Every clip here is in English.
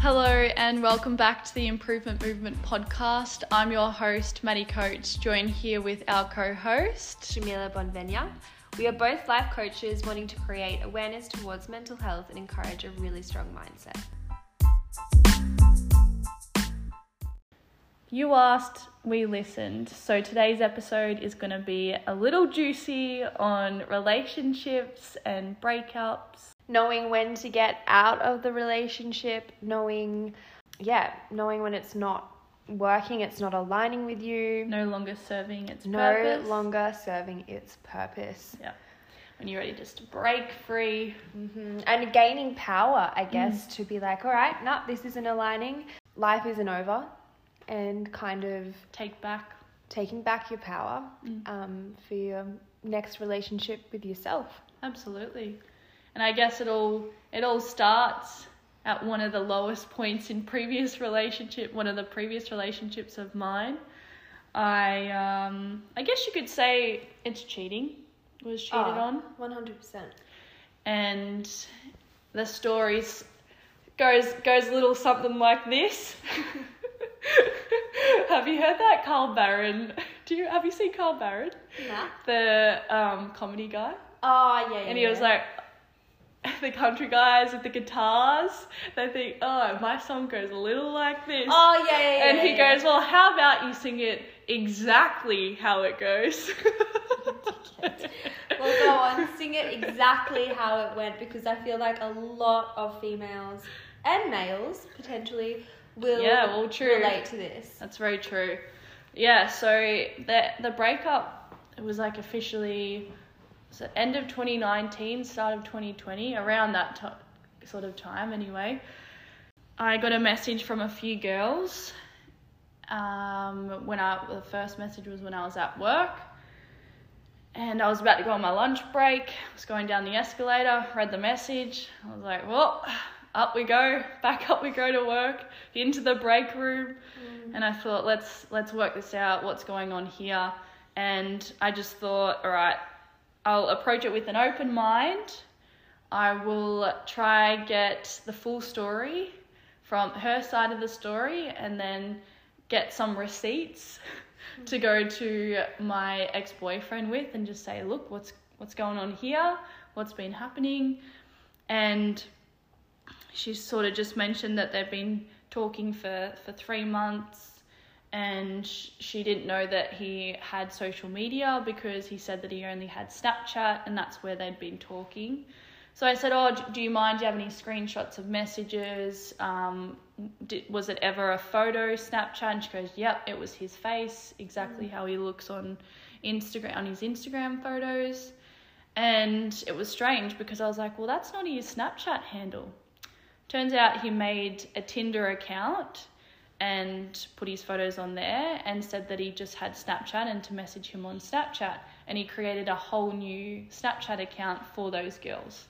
Hello and welcome back to the Improvement Movement podcast. I'm your host, Maddie Coates, joined here with our co-host. Shamila Bonvenya. We are both life coaches wanting to create awareness towards mental health and encourage a really strong mindset. You asked, we listened. So today's episode is going to be a little juicy on relationships and breakups. Knowing when to get out of the relationship, knowing, yeah, knowing when it's not working, it's not aligning with you, No longer serving its no purpose. longer serving its purpose. Yeah. When you're ready just to break free. hmm And gaining power, I guess, to be like, all right, no, this isn't aligning. Life isn't over. And kind of Take back. taking back your power Mm. um, for your next relationship with yourself. Absolutely. And I guess it all it all starts at one of the lowest points in previous relationship, one of the previous relationships of mine. I um I guess you could say it's cheating. Was cheated on. 100%. And the stories goes goes a little something like this. have you heard that Carl Barron? Do you have you seen Carl Barron? Nah. The um comedy guy? Oh, yeah, yeah. And he was like, the country guys with the guitars, they think, oh, my song goes a little like this. oh, yeah, yeah, yeah. and he yeah. goes, well, how about you sing it exactly how it goes? Well, go on, sing it exactly how it went because I feel like a lot of females and males potentially will Yeah, well, true. relate to this. That's very true. Yeah, so the the breakup it was like officially so end of 2019, start of 2020, around that t- sort of time anyway. I got a message from a few girls. Um, when I the first message was when I was at work, and I was about to go on my lunch break. I was going down the escalator, read the message. I was like, well, up we go, back up we go to work, into the break room. And I thought, let's let's work this out. What's going on here? And I just thought, all right, I'll approach it with an open mind. I will try get the full story from her side of the story, and then get some receipts to go to my ex-boyfriend with, and just say, look, what's what's going on here? What's been happening? And she sort of just mentioned that they've been talking for, for three months and she didn't know that he had social media because he said that he only had Snapchat and that's where they'd been talking. So I said, Oh, do you mind? Do you have any screenshots of messages? Um, did, was it ever a photo Snapchat? And she goes, Yep, it was his face, exactly how he looks on Instagram on his Instagram photos. And it was strange because I was like, Well, that's not his Snapchat handle. Turns out he made a Tinder account and put his photos on there and said that he just had Snapchat and to message him on Snapchat. And he created a whole new Snapchat account for those girls,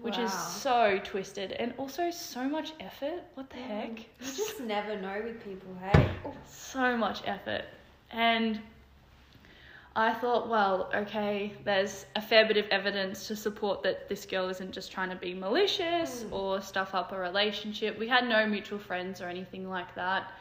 which is so twisted and also so much effort. What the heck? You just never know with people, hey? So much effort. And I thought, well, okay, there's a fair bit of evidence to support that this girl isn't just trying to be malicious mm. or stuff up a relationship. We had no mutual friends or anything like that.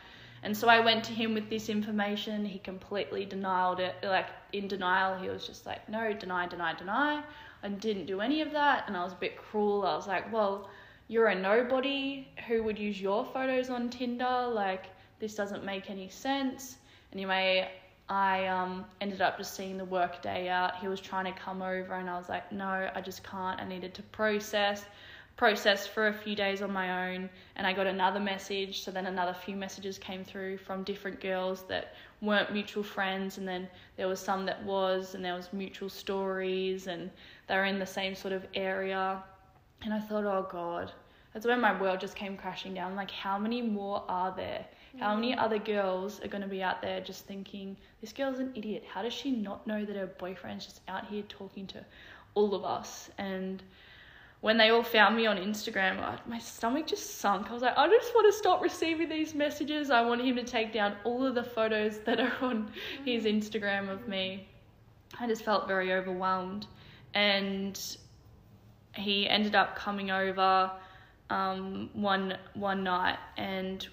And so I went to him with this information. He completely denied it, like in denial. He was just like, no, deny, deny, deny. I didn't do any of that. And I was a bit cruel. I was like, well, you're a nobody who would use your photos on Tinder. Like, this doesn't make any sense. Anyway, I um, ended up just seeing the work day out. He was trying to come over, and I was like, no, I just can't. I needed to process, process for a few days on my own. And I got another message. So then another few messages came through from different girls that weren't mutual friends, and then there was some that was, and there was mutual stories, and they were in the same sort of area. And I thought, oh God, that's when my world just came crashing down. Like, how many more are there? How many other girls are going to be out there just thinking, this girl's an idiot? How does she not know that her boyfriend's just out here talking to all of us? And when they all found me on Instagram, I, my stomach just sunk. I was like, I just want to stop receiving these messages. I want him to take down all of the photos that are on his Instagram of me. I just felt very overwhelmed. And he ended up coming over um, one one night, and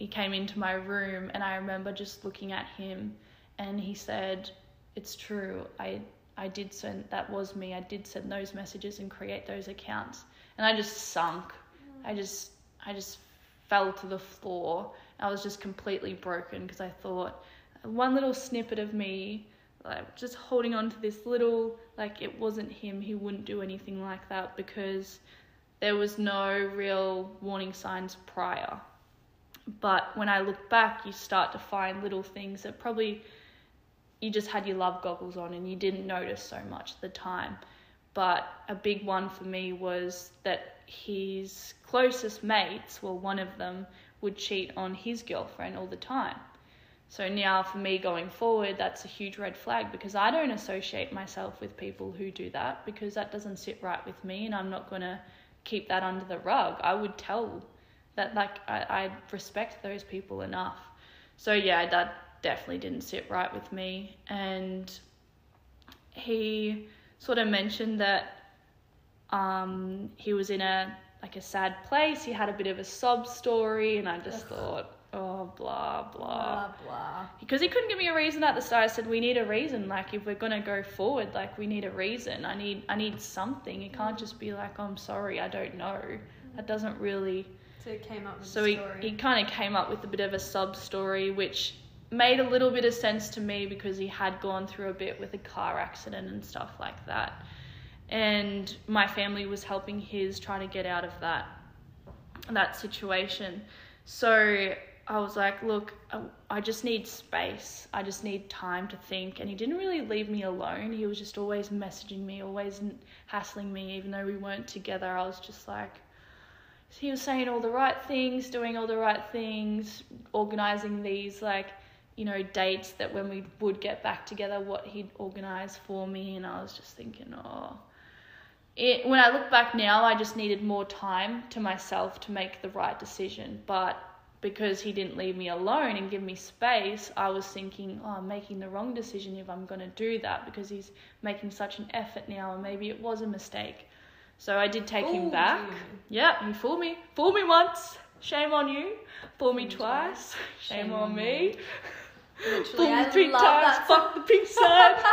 he came into my room, and I remember just looking at him, and he said, "It's true. I I did send that was me. I did send those messages and create those accounts." And I just sunk. I just I just fell to the floor. I was just completely broken because I thought one little snippet of me like just holding on to this little like it wasn't him he wouldn't do anything like that because there was no real warning signs prior but when i look back you start to find little things that probably you just had your love goggles on and you didn't notice so much at the time but a big one for me was that his closest mates well one of them would cheat on his girlfriend all the time so now for me going forward, that's a huge red flag because I don't associate myself with people who do that because that doesn't sit right with me and I'm not going to keep that under the rug. I would tell that like I, I respect those people enough. So yeah, that definitely didn't sit right with me. And he sort of mentioned that um, he was in a like a sad place. He had a bit of a sob story, and I just Ugh. thought, oh blah blah. Blah blah. Because he couldn't give me a reason at the start. I said we need a reason. Like if we're going to go forward like we need a reason. I need i need something. It can't just be like oh, i'm sorry. I don't know. That doesn't really so he came up with so he, he kind of came up with a bit of a sub story which made a little bit of sense to me because he had gone through a bit with a car accident and stuff like that and my family was helping his trying to get out of that that situation so I was like, look, I just need space. I just need time to think. And he didn't really leave me alone. He was just always messaging me, always hassling me, even though we weren't together. I was just like, he was saying all the right things, doing all the right things, organizing these, like, you know, dates that when we would get back together, what he'd organize for me. And I was just thinking, oh. It, when I look back now, I just needed more time to myself to make the right decision. But because he didn't leave me alone and give me space, I was thinking, oh, I'm making the wrong decision if I'm going to do that because he's making such an effort now and maybe it was a mistake. So I did take him back. Yeah, he fooled me. Fooled me once. Shame on you. Fooled me twice. Shame, Shame, on, me. Fooled me three times. That Fuck the pink side.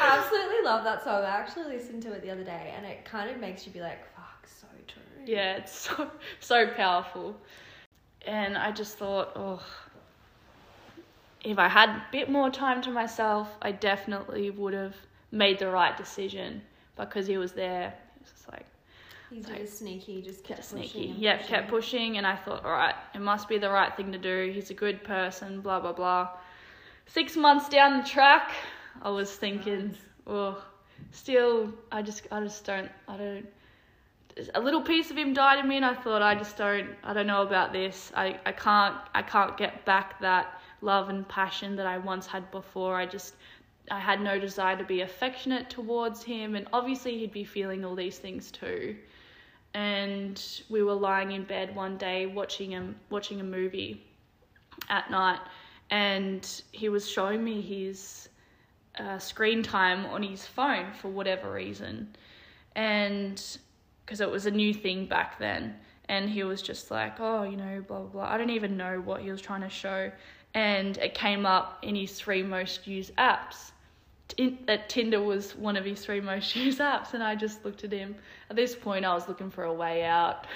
I absolutely love that song. I actually listened to it the other day and it kind of makes you be like, fuck, so true. yeah, it's so so powerful. And I just thought, oh, if I had a bit more time to myself, I definitely would have made the right decision. Because he was there, he was just like, He's like, just sneaky, just kept sneaky. Pushing yeah, kept pushing, and I thought, all right, it must be the right thing to do. He's a good person, blah blah blah. Six months down the track, I was thinking, oh, still, I just, I just don't, I don't a little piece of him died in me and I thought I just don't I don't know about this. I, I can't I can't get back that love and passion that I once had before. I just I had no desire to be affectionate towards him and obviously he'd be feeling all these things too. And we were lying in bed one day watching a watching a movie at night and he was showing me his uh, screen time on his phone for whatever reason. And because it was a new thing back then. And he was just like, oh, you know, blah, blah, blah. I don't even know what he was trying to show. And it came up in his three most used apps. That Tinder was one of his three most used apps. And I just looked at him. At this point, I was looking for a way out.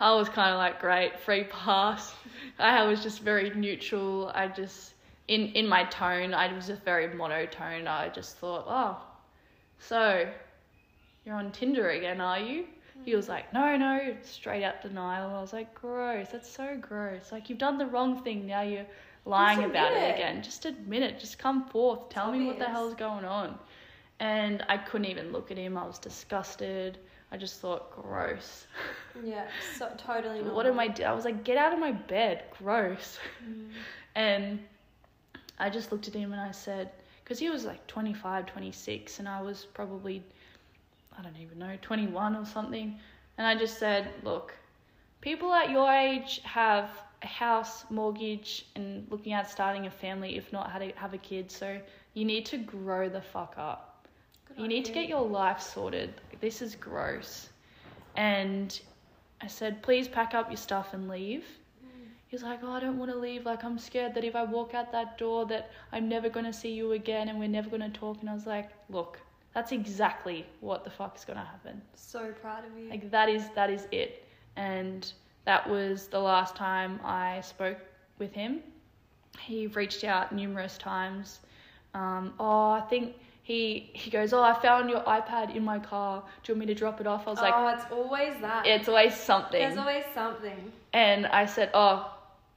I was kind of like, great, free pass. I was just very neutral. I just, in, in my tone, I was just very monotone. I just thought, oh, so you're on Tinder again, are you? He was like, no, no, straight out denial. I was like, gross, that's so gross. Like, you've done the wrong thing, now you're lying about it. it. again. Just admit it, just come forth, tell it's me obvious. what the hell's going on. And I couldn't even look at him, I was disgusted. I just thought, gross. Yeah, so totally. Normal. what am I doing? I was like, get out of my bed, gross. Mm. And I just looked at him and I said, because he was like 25, 26, and I was probably I don't even know, 21 or something. And I just said, look, people at your age have a house, mortgage, and looking at starting a family, if not how to have a kid. So you need to grow the fuck up. Good you idea. need to get your life sorted. This is gross. And I said, please pack up your stuff and leave. Mm. He was like, oh, I don't want to leave. Like, I'm scared that if I walk out that door, that I'm never going to see you again and we're never going to talk. And I was like, look, that's exactly what the fuck is going to happen. So proud of you. Like, that is, that is it. And that was the last time I spoke with him. He reached out numerous times. Um, oh, I think he he goes, oh, I found your iPad in my car. Do you want me to drop it off? I was like, oh, it's always that. it's always something. There's always something. and I said, oh,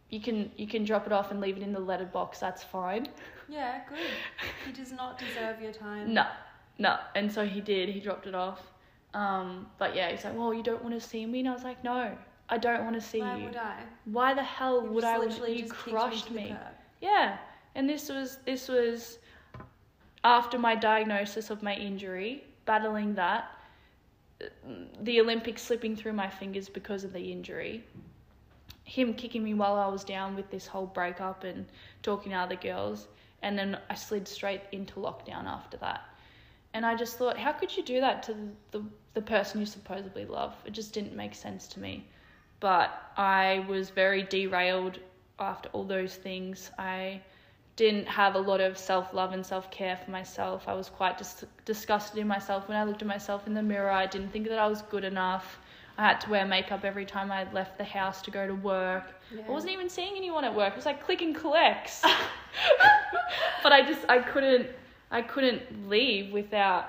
you can you can drop it off and leave it in the letterbox. That's fine. Yeah, good. He does not deserve your time. No, no. And so he did. He dropped it off. Um, but yeah, he's like, well, you don't want to see me, and I was like, no, I don't want to see Why you. would I? Why the hell You would I? literally You crushed the me. Yeah, and this was this was after my diagnosis of my injury, battling that, the Olympics slipping through my fingers because of the injury, him kicking me while I was down with this whole breakup and talking to other girls, and then I slid straight into lockdown after that. And I just thought, how could you do that to the, the person you supposedly love? It just didn't make sense to me. But I was very derailed after all those things. I didn't have a lot of self love and self care for myself. I was quite dis- disgusted in myself when I looked at myself in the mirror. I didn't think that I was good enough. I had to wear makeup every time I left the house to go to work. Yeah. I wasn't even seeing anyone at work. It was like click and collects. but I just I couldn't I couldn't leave without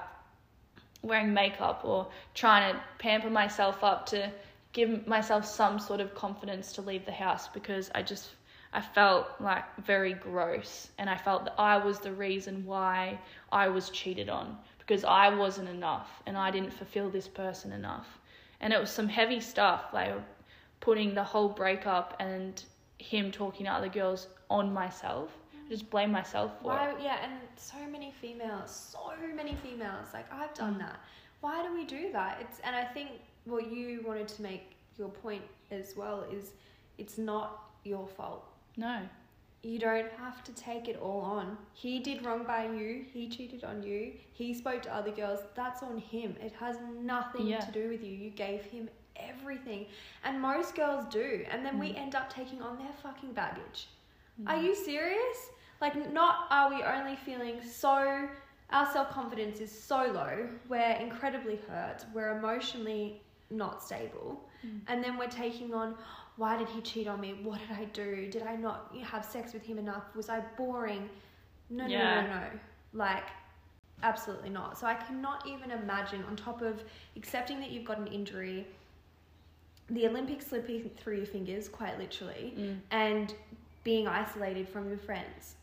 wearing makeup or trying to pamper myself up to give myself some sort of confidence to leave the house because I just I felt like very gross and I felt that I was the reason why I was cheated on because I wasn't enough and I didn't fulfill this person enough. And it was some heavy stuff like putting the whole breakup and him talking to other girls on myself. I just blame myself for Why? it. Yeah, and so many females, so many females. Like I've done Mm. that. Why do we do that? It's and I think what you wanted to make your point as well is it's not your fault. No. You don't have to take it all on. He did wrong by you. He cheated on you. He spoke to other girls. That's on him. It has nothing Yeah. to do with you. You gave him everything. And most girls do. And then we Mm. end up taking on their fucking baggage. Are you serious? Like, not are we only feeling so, our self confidence is so low, we're incredibly hurt, we're emotionally not stable, Mm. and then we're taking on, why did he cheat on me? What did I do? Did I not have sex with him enough? Was I boring? No, no, Yeah. no, no, no. Like, absolutely not. So I cannot even imagine, on top of accepting that you've got an injury, the Olympics slipping through your fingers, quite literally, Mm. and being isolated from your friends.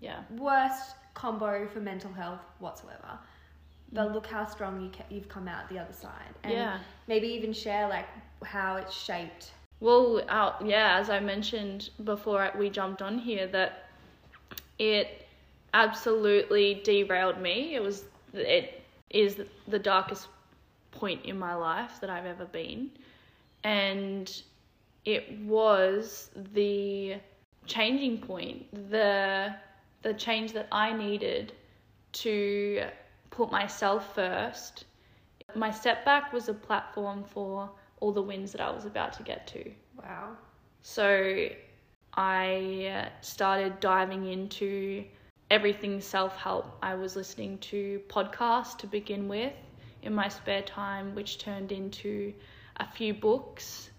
Yeah. Worst combo for mental health whatsoever. But look how strong you ca- you've come out the other side. And Yeah. maybe even share like how it's shaped. Well, uh, yeah, as I mentioned before we jumped on here, that it absolutely derailed me. It was, it is the darkest point in my life that I've ever been, and it was the changing point, the the change that I needed to put myself first. My setback was a platform for all the wins that I was about to get to. Wow. So I uh, started diving into everything self help. I was listening to podcasts to begin with in my spare time, which turned into a few books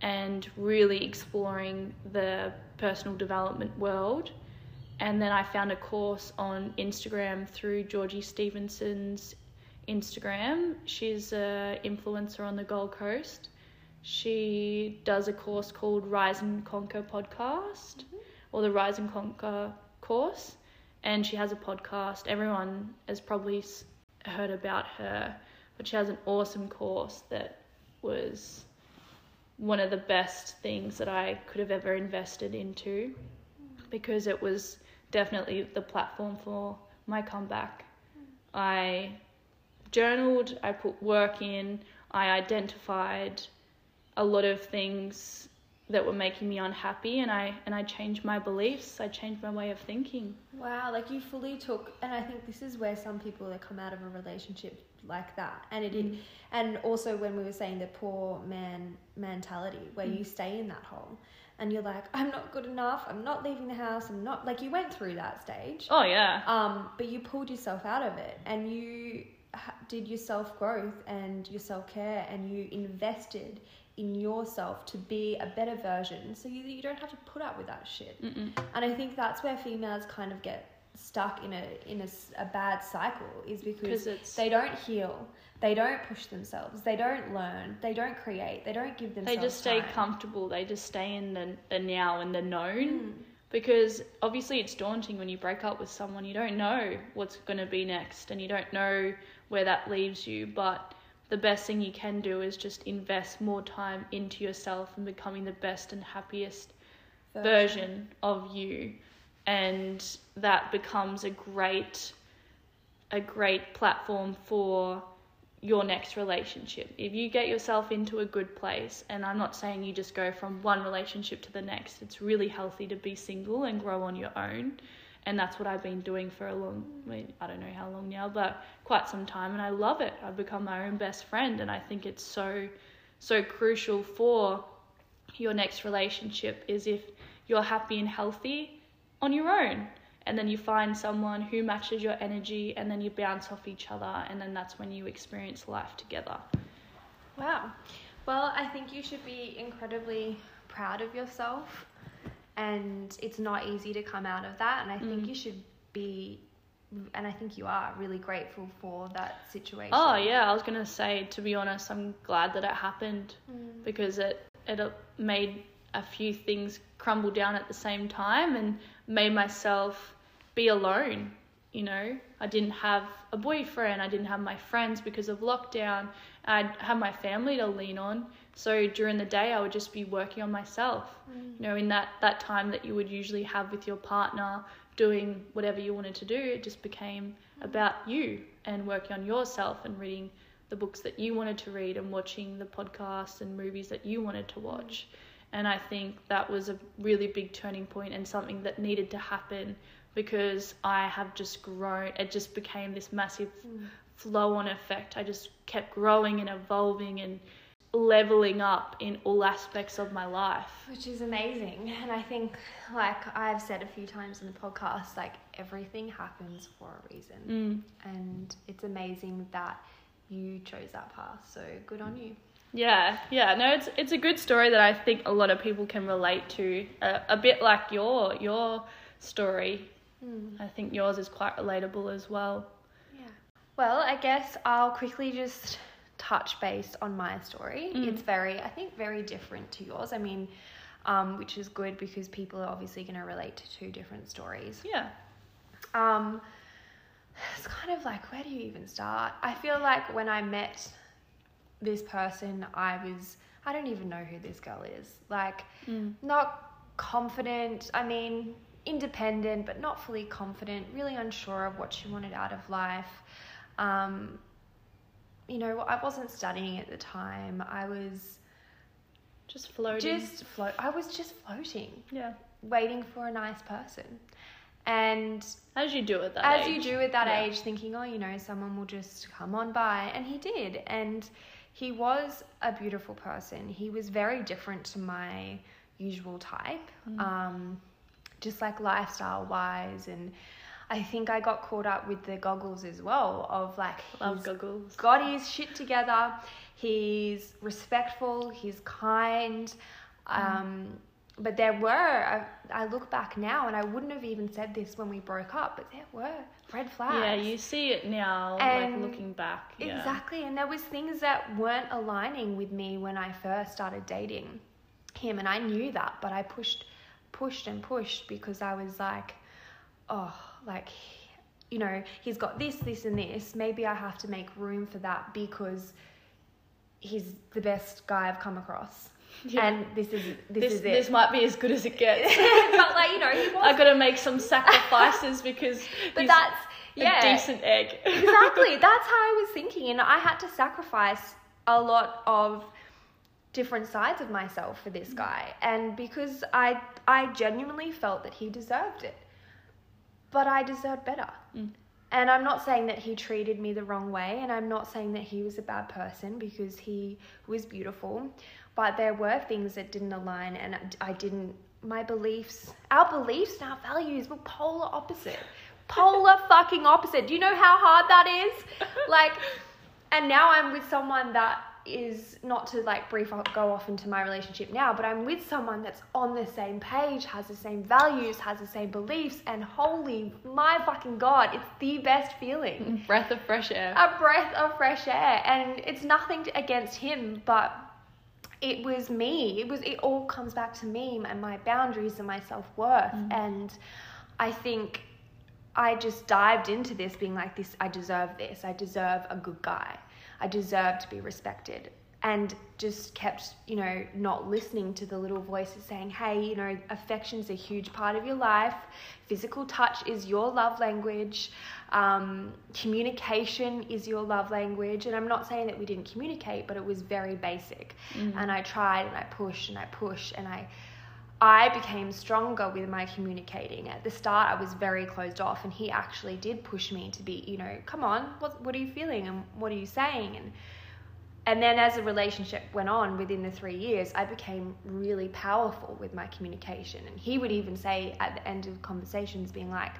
and really exploring the personal development world. And then I found a course on Instagram through Georgie Stevenson's Instagram. She's a influencer on the Gold Coast. She does a course called Rise and Conquer podcast mm-hmm. or the Rise and Conquer course, and she has a podcast. Everyone has probably heard about her, but she has an awesome course that was one of the best things that I could have ever invested into mm. because it was definitely the platform for my comeback. I journaled, I put work in, I identified a lot of things that were making me unhappy and I and I changed my beliefs. I changed my way of thinking. Wow, like you fully took, and I think this is where some people that come out of a relationship like that, and it, Mm. and also when we were saying the poor man mentality, where Mm. you stay in that hole, and you're like, I'm not good enough, I'm not leaving the house, I'm not like you went through that stage, Oh yeah. um, but you pulled yourself out of it, and you did your self growth and your self care, and you invested in yourself to be a better version, so you you don't have to put up with that shit. Mm-mm. And I think that's where females kind of get stuck in a in a, a bad cycle is because Because it's they don't heal, they don't push themselves, they don't learn, they don't create, they don't give themselves. they just stay time. comfortable. They just stay in the, the now and the known. Mm. because obviously it's daunting when you break up with someone you don't know what's going to be next and you don't know where that leaves you but the best thing you can do is just invest more time into yourself and becoming the best and happiest version of you and that becomes a great a great platform for your next relationship. If you get yourself into a good place, and I'm not saying you just go from one relationship to the next, it's really healthy to be single and grow on your own. And that's what I've been doing for a long, I, mean, I don't know how long now, but quite some time. And I love it. I've become my own best friend. And I think it's so, so crucial for your next relationship is if you're happy and healthy on your own and then you find someone who matches your energy and then you bounce off each other and then that's when you experience life together Wow. Well, I think you should be incredibly proud of yourself, and it's not easy to come out of that. And I think Mm. you should be, and I think you are really grateful for that situation. oh yeah i was going to say to be honest i'm glad that it happened Mm. because it it made a few things crumble down at the same time and made myself be alone you know? I didn't have a boyfriend i didn't have my friends because of lockdown i had my family to lean on. So during the day i would just be working on myself Mm. you know in that that time that you would usually have with your partner doing whatever you wanted to do it just became about you and working on yourself and reading the books that you wanted to read and watching the podcasts and movies that you wanted to watch and i think that was a really big turning point and something that needed to happen because i have just grown it just became this massive Mm. flow on effect i just kept growing and evolving and leveling up in all aspects of my life Which is amazing. And I think, like I've said a few times in the podcast, like everything happens for a reason. mm. And it's amazing that you chose that path. So good on you. Yeah, yeah, no, it's it's a good story that I think a lot of people can relate to. A, a bit like your your story. I think yours is quite relatable as well. Yeah. Well, I guess I'll quickly just touch base on my story. Mm. It's very, I think, very different to yours. I mean, um, which is good because people are obviously going to relate to two different stories. Yeah. Um, it's kind of like, where do you even start? I feel like when I met this person, I was, I don't even know who this girl is. Like, Mm. not confident. I mean, independent, but not fully confident, really unsure of what she wanted out of life. Um, you know, I wasn't studying at the time. I was Just floating. just float. I was just floating, yeah. waiting for a nice person. And As you do at that as age. you do at that Yeah. age, thinking, oh, you know, someone will just come on by. And he did. And he was a beautiful person. He was very different to my usual type, Mm. um, just like lifestyle wise. And I think I got caught up with the goggles as well of like, Love goggles. got his shit together. He's respectful. He's kind. Um, but there were, I, I look back now and I wouldn't have even said this when we broke up, but there were red flags. Yeah, you see it now, And- like looking back. Yeah. Exactly. And there was things that weren't aligning with me when I first started dating him and I knew that, but I pushed pushed and pushed because I was like, oh, like you know, he's got this, this and this. Maybe I have to make room for that because he's the best guy I've come across. Yeah. And this is this, This, is it. this might be as good as it gets. but like, you know, he was I gotta make some sacrifices because but that's a decent egg. exactly. That's how I was thinking, and I had to sacrifice a lot of different sides of myself for this guy and because I I genuinely felt that he deserved it. But I deserved better. Mm. And I'm not saying that he treated me the wrong way and I'm not saying that he was a bad person because he was beautiful, but there were things that didn't align and I didn't my beliefs, our beliefs and our values were polar opposite. Polar fucking opposite. Do you know how hard that is? Like and now I'm with someone that is not to like brief go off into my relationship now, but I'm with someone that's on the same page, has the same values, has the same beliefs, and holy my fucking god, it's the best feeling. Breath of fresh air. A breath of fresh air, and it's nothing against him, but it was me. It was. It all comes back to me and my boundaries and my self worth, mm. and I think. I just dived into this being like this I deserve this. I deserve a good guy. I deserve to be respected. And just kept, you know, not listening to the little voices saying, hey, you know, affection's a huge part of your life. Physical touch is your love language. Um, communication is your love language. And I'm not saying that we didn't communicate, but it was very basic. And I tried and I pushed and I pushed and I. I became stronger with my communicating. At the start, I was very closed off, and he actually did push me to be, you know, come on, what what are you feeling and what are you saying? And and then as the relationship went on within the three years, I became really powerful with my communication. And he would even say at the end of conversations, being like,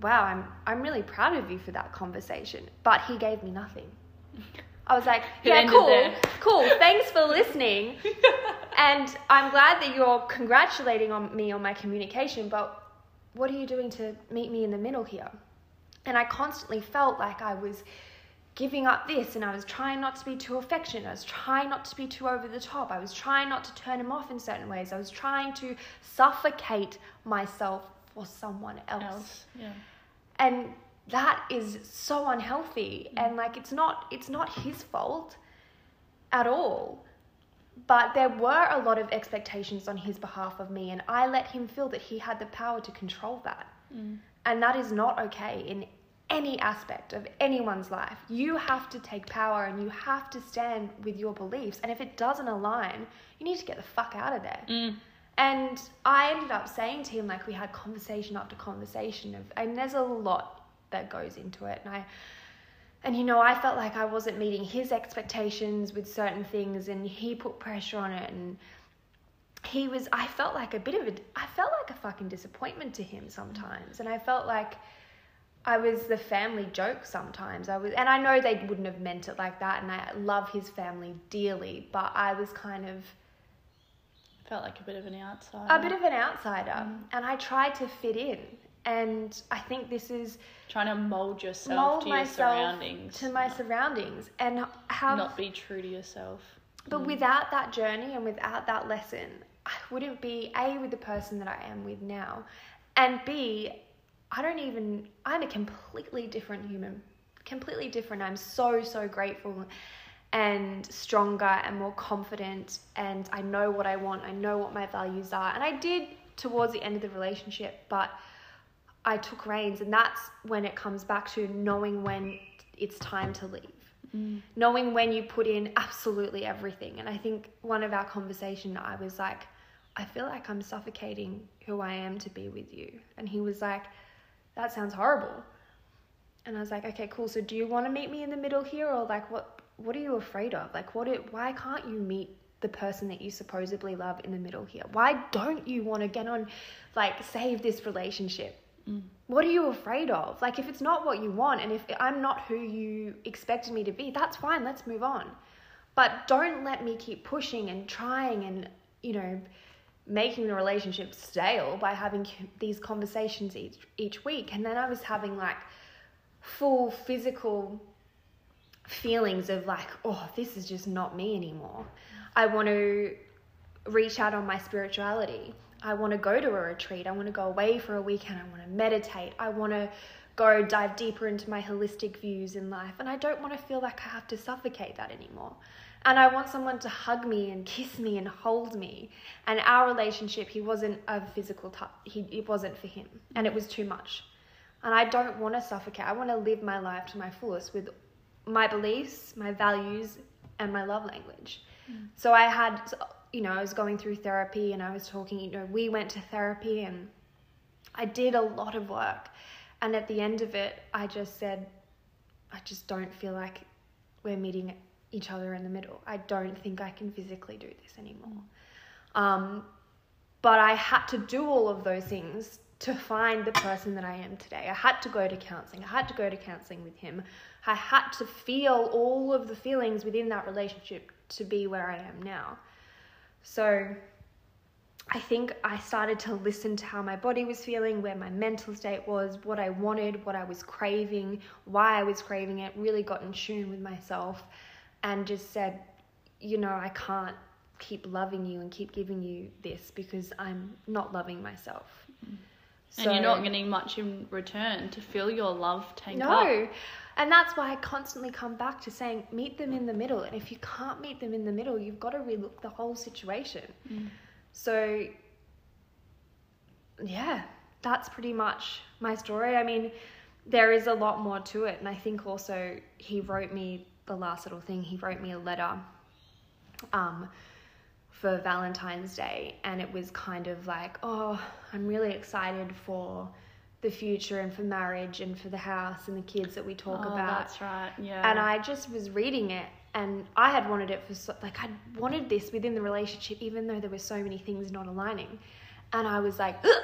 "Wow, I'm I'm really proud of you for that conversation," but he gave me nothing. I was like, "Yeah, cool, cool. Thanks for listening." and I'm glad that you're congratulating on me on my communication, but what are you doing to meet me in the middle here? And I constantly felt like I was giving up this and I was trying not to be too affectionate. I was trying not to be too over the top. I was trying not to turn him off in certain ways. I was trying to suffocate myself for someone else. else. Yeah. And that is so unhealthy and like it's not it's not his fault at all. But there were a lot of expectations on his behalf of me and I let him feel that he had the power to control that. And that is not okay in any aspect of anyone's life. You have to take power and you have to stand with your beliefs. And if it doesn't align, you need to get the fuck out of there. Mm. And I ended up saying to him, like, we had conversation after conversation of, and there's a lot that goes into it. And I, and you know, I felt like I wasn't meeting his expectations with certain things, and he put pressure on it. And he was, I felt like a bit of a, I felt like a fucking disappointment to him sometimes. And I felt like, I was the family joke sometimes. I was, and I know they wouldn't have meant it like that, and I love his family dearly, but I was kind of Felt like a bit of an outsider. a bit of an outsider, mm. and I tried to fit in. And I think this is trying to mold yourself mold to your surroundings. to my surroundings, and have. not be true to yourself. but mm. without that journey and without that lesson, I wouldn't be a with the person that I am with now, and b I don't even. I'm a completely different human, completely different. I'm so so grateful and stronger and more confident and I know what I want. I know what my values are. And I did towards the end of the relationship, but I took reins and that's when it comes back to knowing when it's time to leave. Mm. Knowing when you put in absolutely everything. And I think one of our conversation I was like I feel like I'm suffocating who I am to be with you. And he was like that sounds horrible. And I was like, okay, cool. So do you want to meet me in the middle here, or like, what? What are you afraid of? Like, what? It, why can't you meet the person that you supposedly love in the middle here? Why don't you want to get on, like, save this relationship? Mm. What are you afraid of? Like, if it's not what you want, and if I'm not who you expected me to be, that's fine. Let's move on. But don't let me keep pushing and trying and you know making the relationship stale by having these conversations each each week and then I was having like full physical feelings of like oh this is just not me anymore I want to reach out on my spirituality I want to go to a retreat I want to go away for a weekend I want to meditate I want to go dive deeper into my holistic views in life and I don't want to feel like I have to suffocate that anymore and I want someone to hug me and kiss me and hold me. And our relationship, he wasn't a physical touch. He it wasn't for him, and it was too much. And I don't want to suffocate. I want to live my life to my fullest with my beliefs, my values, and my love language. So I had, you know, I was going through therapy and I was talking, you know, we went to therapy and I did a lot of work. And at the end of it, I just said, I just don't feel like we're meeting each other in the middle. I don't think I can physically do this anymore. Um, but I had to do all of those things to find the person that I am today. I had to go to counseling. I had to go to counseling with him. I had to feel all of the feelings within that relationship to be where I am now. So I think I started to listen to how my body was feeling, where my mental state was, what I wanted, what I was craving, why I was craving it, really got in tune with myself and just said, you know, I can't keep loving you and keep giving you this because I'm not loving myself. Mm-hmm. and you're not getting much in return to feel your love tank up. No. And that's why I constantly come back to saying, meet them in the middle. And if you can't meet them in the middle, you've got to relook the whole situation. So, yeah, that's pretty much my story. I mean, there is a lot more to it. And I think also he wrote me the last little thing, he wrote me a letter um, for Valentine's Day. And it was kind of like, oh, I'm really excited for the future and for marriage and for the house and the kids that we talk oh, about. that's right. Yeah. And I just was reading it and I had wanted it for so, like I wanted this within the relationship even though there were so many things not aligning. And I was like "Ugh!"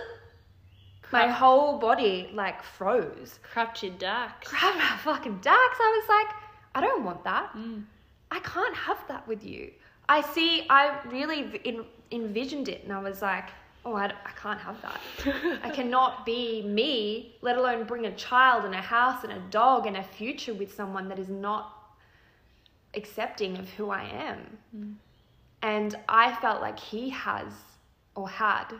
my whole body like froze. crapped your dax. Grab my fucking dax. I was like, I don't want that. Mm. I can't have that with you. I see, I really in, envisioned it and I was like, oh, I can't have that. I cannot be me, let alone bring a child and a house and a dog and a future with someone that is not accepting of who I am. Mm. And I felt like he has or had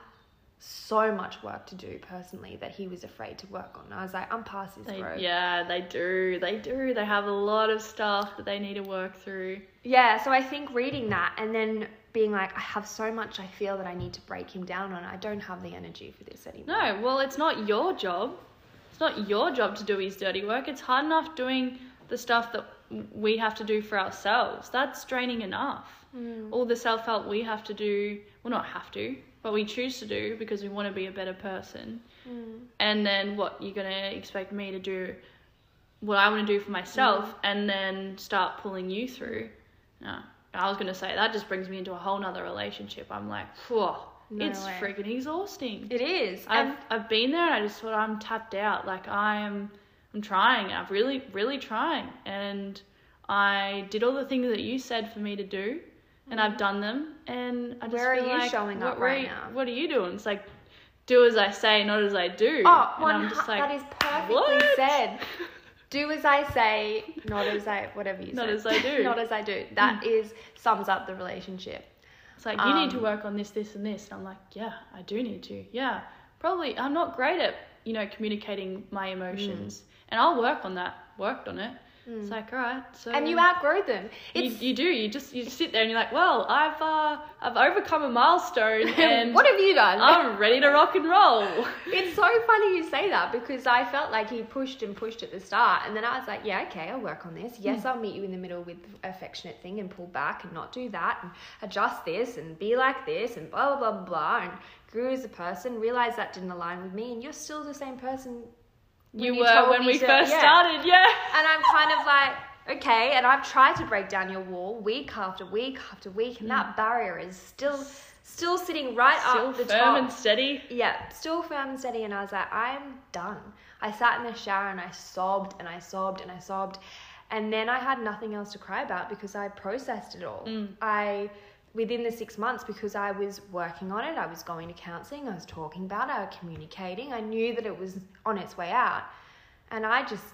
so much work to do personally that he was afraid to work on. I was like, I'm past this They, road. yeah, they do. They do. They have a lot of stuff that they need to work through. Yeah, so I think reading that and then being like, I have so much I feel that I need to break him down on. I don't have the energy for this anymore. No, well, it's not your job. It's not your job to do his dirty work. It's hard enough doing the stuff that we have to do for ourselves. That's draining enough. Mm. All the self help we have to do, well, not have to, but we choose to do because we want to be a better person. Mm. And then what you're going to expect me to do what I want to do for myself mm. and then start pulling you through. No. I was going to say that just brings me into a whole nother relationship. I'm like, whew, No it's way. freaking exhausting. It is. I've And I've been there and I just thought I'm tapped out. Like I am I'm trying. I'm really, really trying. And I did all the things that you said for me to do and I've mm-hmm. done them and I just Where are you like, showing up right you- now? What are you doing? It's like do as I say, not as I do. oh, and one, I'm just like that is perfectly what? said. Do as I say, not as I, whatever you Not say. as I do. Not as I do. That is sums up the relationship. It's like you need to Um, work on this, this, and this. And I'm like, yeah, I do need to. Yeah, probably. I'm not great at you know communicating my emotions, and I'll work on that. Worked on it. It's like, all right. So And you outgrow them. you, It's you do. You just you sit there and you're like, well, I've uh, I've overcome a milestone, and what have you done? I'm ready to rock and roll. It's so funny you say that because I felt like he pushed and pushed at the start, and then I was like, yeah, okay, I'll work on this. Yes, I'll meet you in the middle with affectionate thing and pull back and not do that and adjust this and be like this and blah blah blah blah blah. And grew as a person, realized that didn't align with me, and you're still the same person. You, you were when we to- first yeah. started, yeah. And I'm kind of like, okay, and I've tried to break down your wall week after week after week, and that mm. barrier is still still sitting right Still up the firm top. and steady. Yeah, still firm and steady, and I was like, I'm done. I sat in the shower and I sobbed and I sobbed and I sobbed, and then I had nothing else to cry about because I processed it all. Mm. I within the six months because I was working on it, I was going to counselling, I was talking about it, I was communicating. I knew that it was on its way out, and I just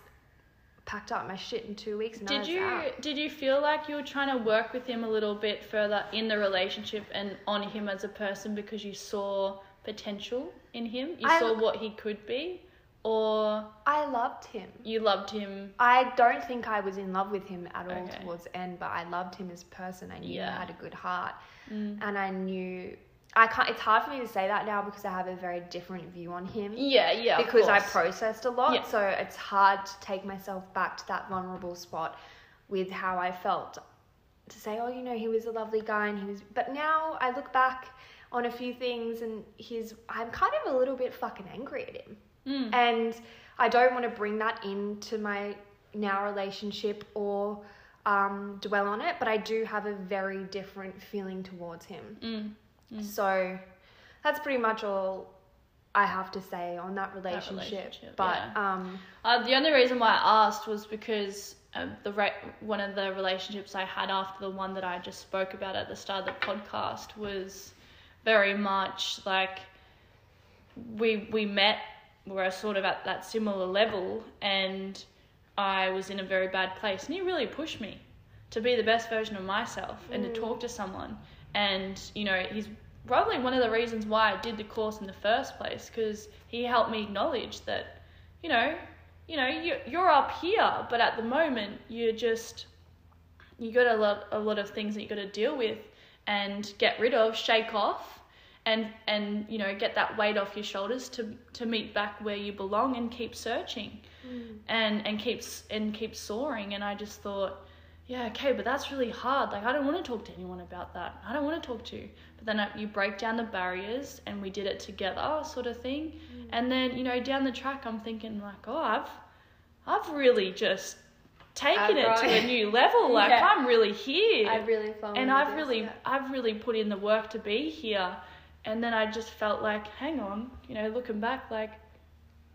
packed up my shit in two weeks. And I Did you out. did you feel like you were trying to work with him a little bit further in the relationship and on him as a person because you saw potential in him? You I- saw what he could be, or I loved him. you loved him? I don't think I was in love with him at all Okay. towards the end, but I loved him as a person. I knew Yeah. he had a good heart, Mm. and I knew I can't. It's hard for me to say that now because I have a very different view on him Yeah, yeah. because I processed a lot. Yeah. So it's hard to take myself back to that vulnerable spot with how I felt to say, oh, you know, he was a lovely guy and he was. But now I look back on a few things and he's. I'm kind of a little bit fucking angry at him. Mm. And I don't want to bring that into my now relationship or um, dwell on it, but I do have a very different feeling towards him. Mm. Mm. So that's pretty much all I have to say on that relationship. relationship, but yeah. um, Uh, the only reason why I asked was because um, the re- one of the relationships I had after the one that I just spoke about at the start of the podcast was very much like we we met were sort of at that similar level and I was in a very bad place and he really pushed me to be the best version of myself and to mm. talk to someone. And you know he's probably one of the reasons why I did the course in the first place because he helped me acknowledge that you know you know you you're up here but at the moment you're just you got a lot a lot of things that you got to deal with and get rid of shake off and and you know get that weight off your shoulders to to meet back where you belong and keep searching and and keeps and keep soaring. And I just thought yeah okay but that's really hard. Like I don't want to talk to anyone about that. I don't want to talk to you. But then I, you break down the barriers and we did it together sort of thing. And then you know down the track I'm thinking like oh I've I've really just taken it to a new level. Like Yeah. I'm really here. I really and I've really I've really put in the work to be here and then I just felt like hang on you know looking back like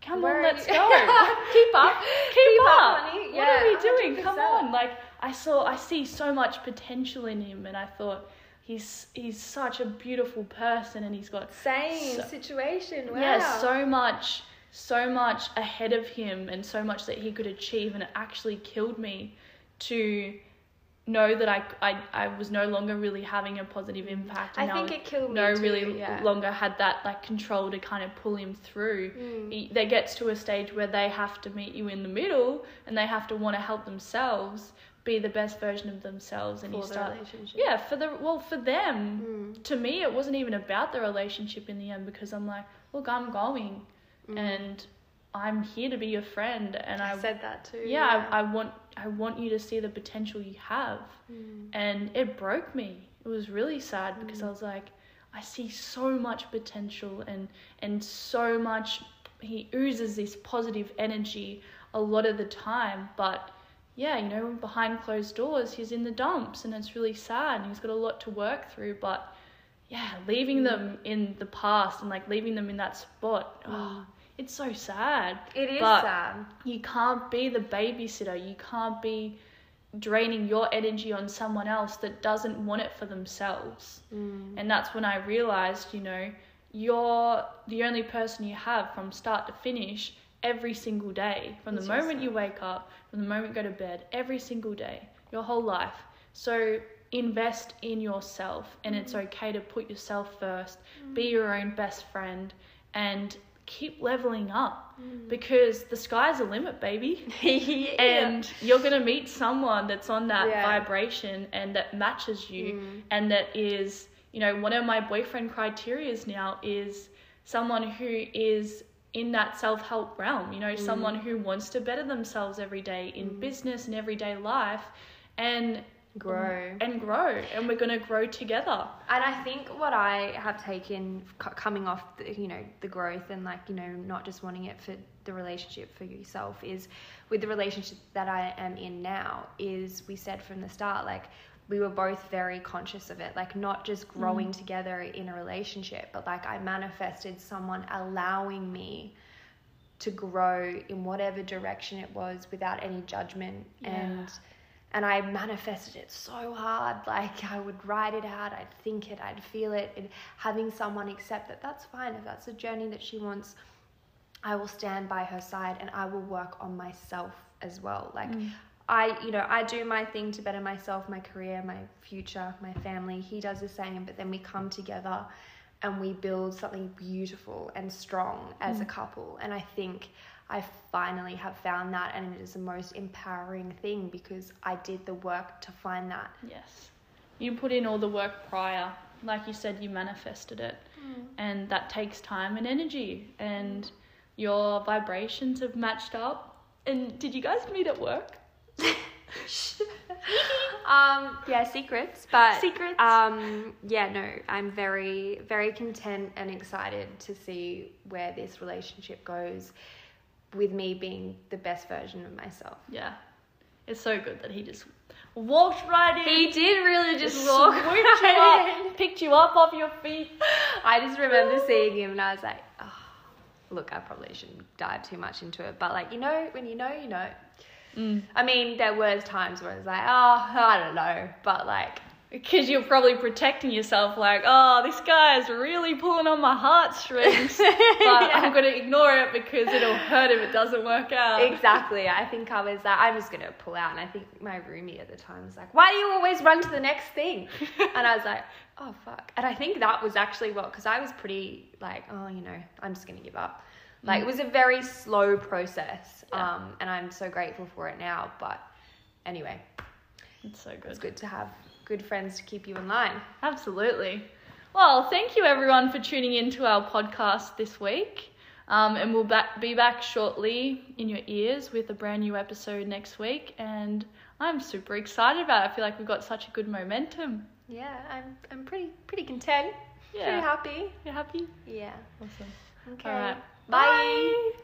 come Where on let's go keep up, keep, up, honey. what Yeah, are we doing come 100%. on like I saw I see so much potential in him and I thought he's he's such a beautiful person and he's got Same So- situation. Wow. yeah, so much, so much ahead of him, and so much that he could achieve, and it actually killed me to know that I, I, I was no longer really having a positive impact. I think I it killed me no too, really yeah. longer had that like control to kind of pull him through. Mm. He, there gets to a stage where they have to meet you in the middle, and they have to want to help themselves be the best version of themselves, and for you the start relationship. yeah, for the well, for them, Mm. to me, it wasn't even about the relationship in the end because I'm like, look, I'm going, Mm. and I'm here to be your friend, and I, I said that too. yeah, I, I want I want you to see the potential you have, Mm. and it broke me. It was really sad because I mm. was like, I see so much potential and and so much. He oozes this positive energy a lot of the time, but yeah, you know, behind closed doors, he's in the dumps, and it's really sad, and he's got a lot to work through. But yeah, leaving mm. them in the past and like leaving them in that spot, oh, it's so sad. It is But- sad. You can't be the babysitter. You can't be draining your energy on someone else that doesn't want it for themselves. Mm. And that's when I realized, you know, you're the only person you have from start to finish every single day. From the moment you wake up, from the moment you go to bed, every single day, your whole life. So invest in yourself and it's okay to put yourself first. Be your own best friend and keep leveling up because the sky's the limit, baby yeah. and you're gonna meet someone that's on that Yeah. vibration and that matches you Mm. and that is you know one of my boyfriend criterias now is someone who is in that self-help realm you know Mm. someone who wants to better themselves every day in business and everyday life and grow. and grow and we're gonna grow together And I think what I have taken coming off, the, you know, the growth and like, you know, not just wanting it for the relationship for yourself is with the relationship that I am in now is we said from the start, like, we were both very conscious of it, like not just mm. growing together in a relationship, but like I manifested someone allowing me to grow in whatever direction it was without any judgment Yeah. and and I manifested it so hard. Like I would write it out, I'd think it, I'd feel it, and having someone accept that that's fine if that's a journey that she wants. I will stand by her side and I will work on myself as well. Like mm. I, you know, I do my thing to better myself, my career, my future, my family. He does the same, but then we come together and we build something beautiful and strong as mm. a couple. And I think I finally have found that, and it is the most empowering thing because I did the work to find that. Yes. You put in all the work prior. Like you said, you manifested it. And that takes time and energy. And your vibrations have matched up. And did you guys meet at work? Um, yeah, secrets, but Secrets. Um, yeah, no, I'm very, very content and excited to see where this relationship goes, with me being the best version of myself. Yeah. It's so good that he just walked right in. He did really just swooped walk you right in. up, picked you up off your feet. I just remember seeing him and I was like, oh, look, I probably shouldn't dive too much into it, but like, you know, when you know, you know. Mm. I mean, there were times where I was like, oh, I don't know, but like, Because you're probably protecting yourself, like, oh, this guy is really pulling on my heartstrings, but I'm gonna ignore it because it'll hurt if it doesn't work out. exactly. I think I was like, I'm just gonna pull out, and I think my roomie at the time was like, "Why do you always run to the next thing?" and I was like, "Oh fuck!" And I think that was actually what, because I was pretty like, "Oh, you know, I'm just gonna give up." Like it was a very slow process, Yeah. um, and I'm so grateful for it now. But anyway, It's so good. it's good to have good friends to keep you in line. Absolutely. Well, thank you everyone for tuning in to our podcast this week. Um, and we'll back, be back shortly in your ears with a brand new episode next week. And I'm super excited about it. I feel like we've got such a good momentum. Yeah, I'm I'm pretty pretty content. Yeah. Pretty happy. You're happy? Yeah. Awesome. Okay. All right. Bye. Bye.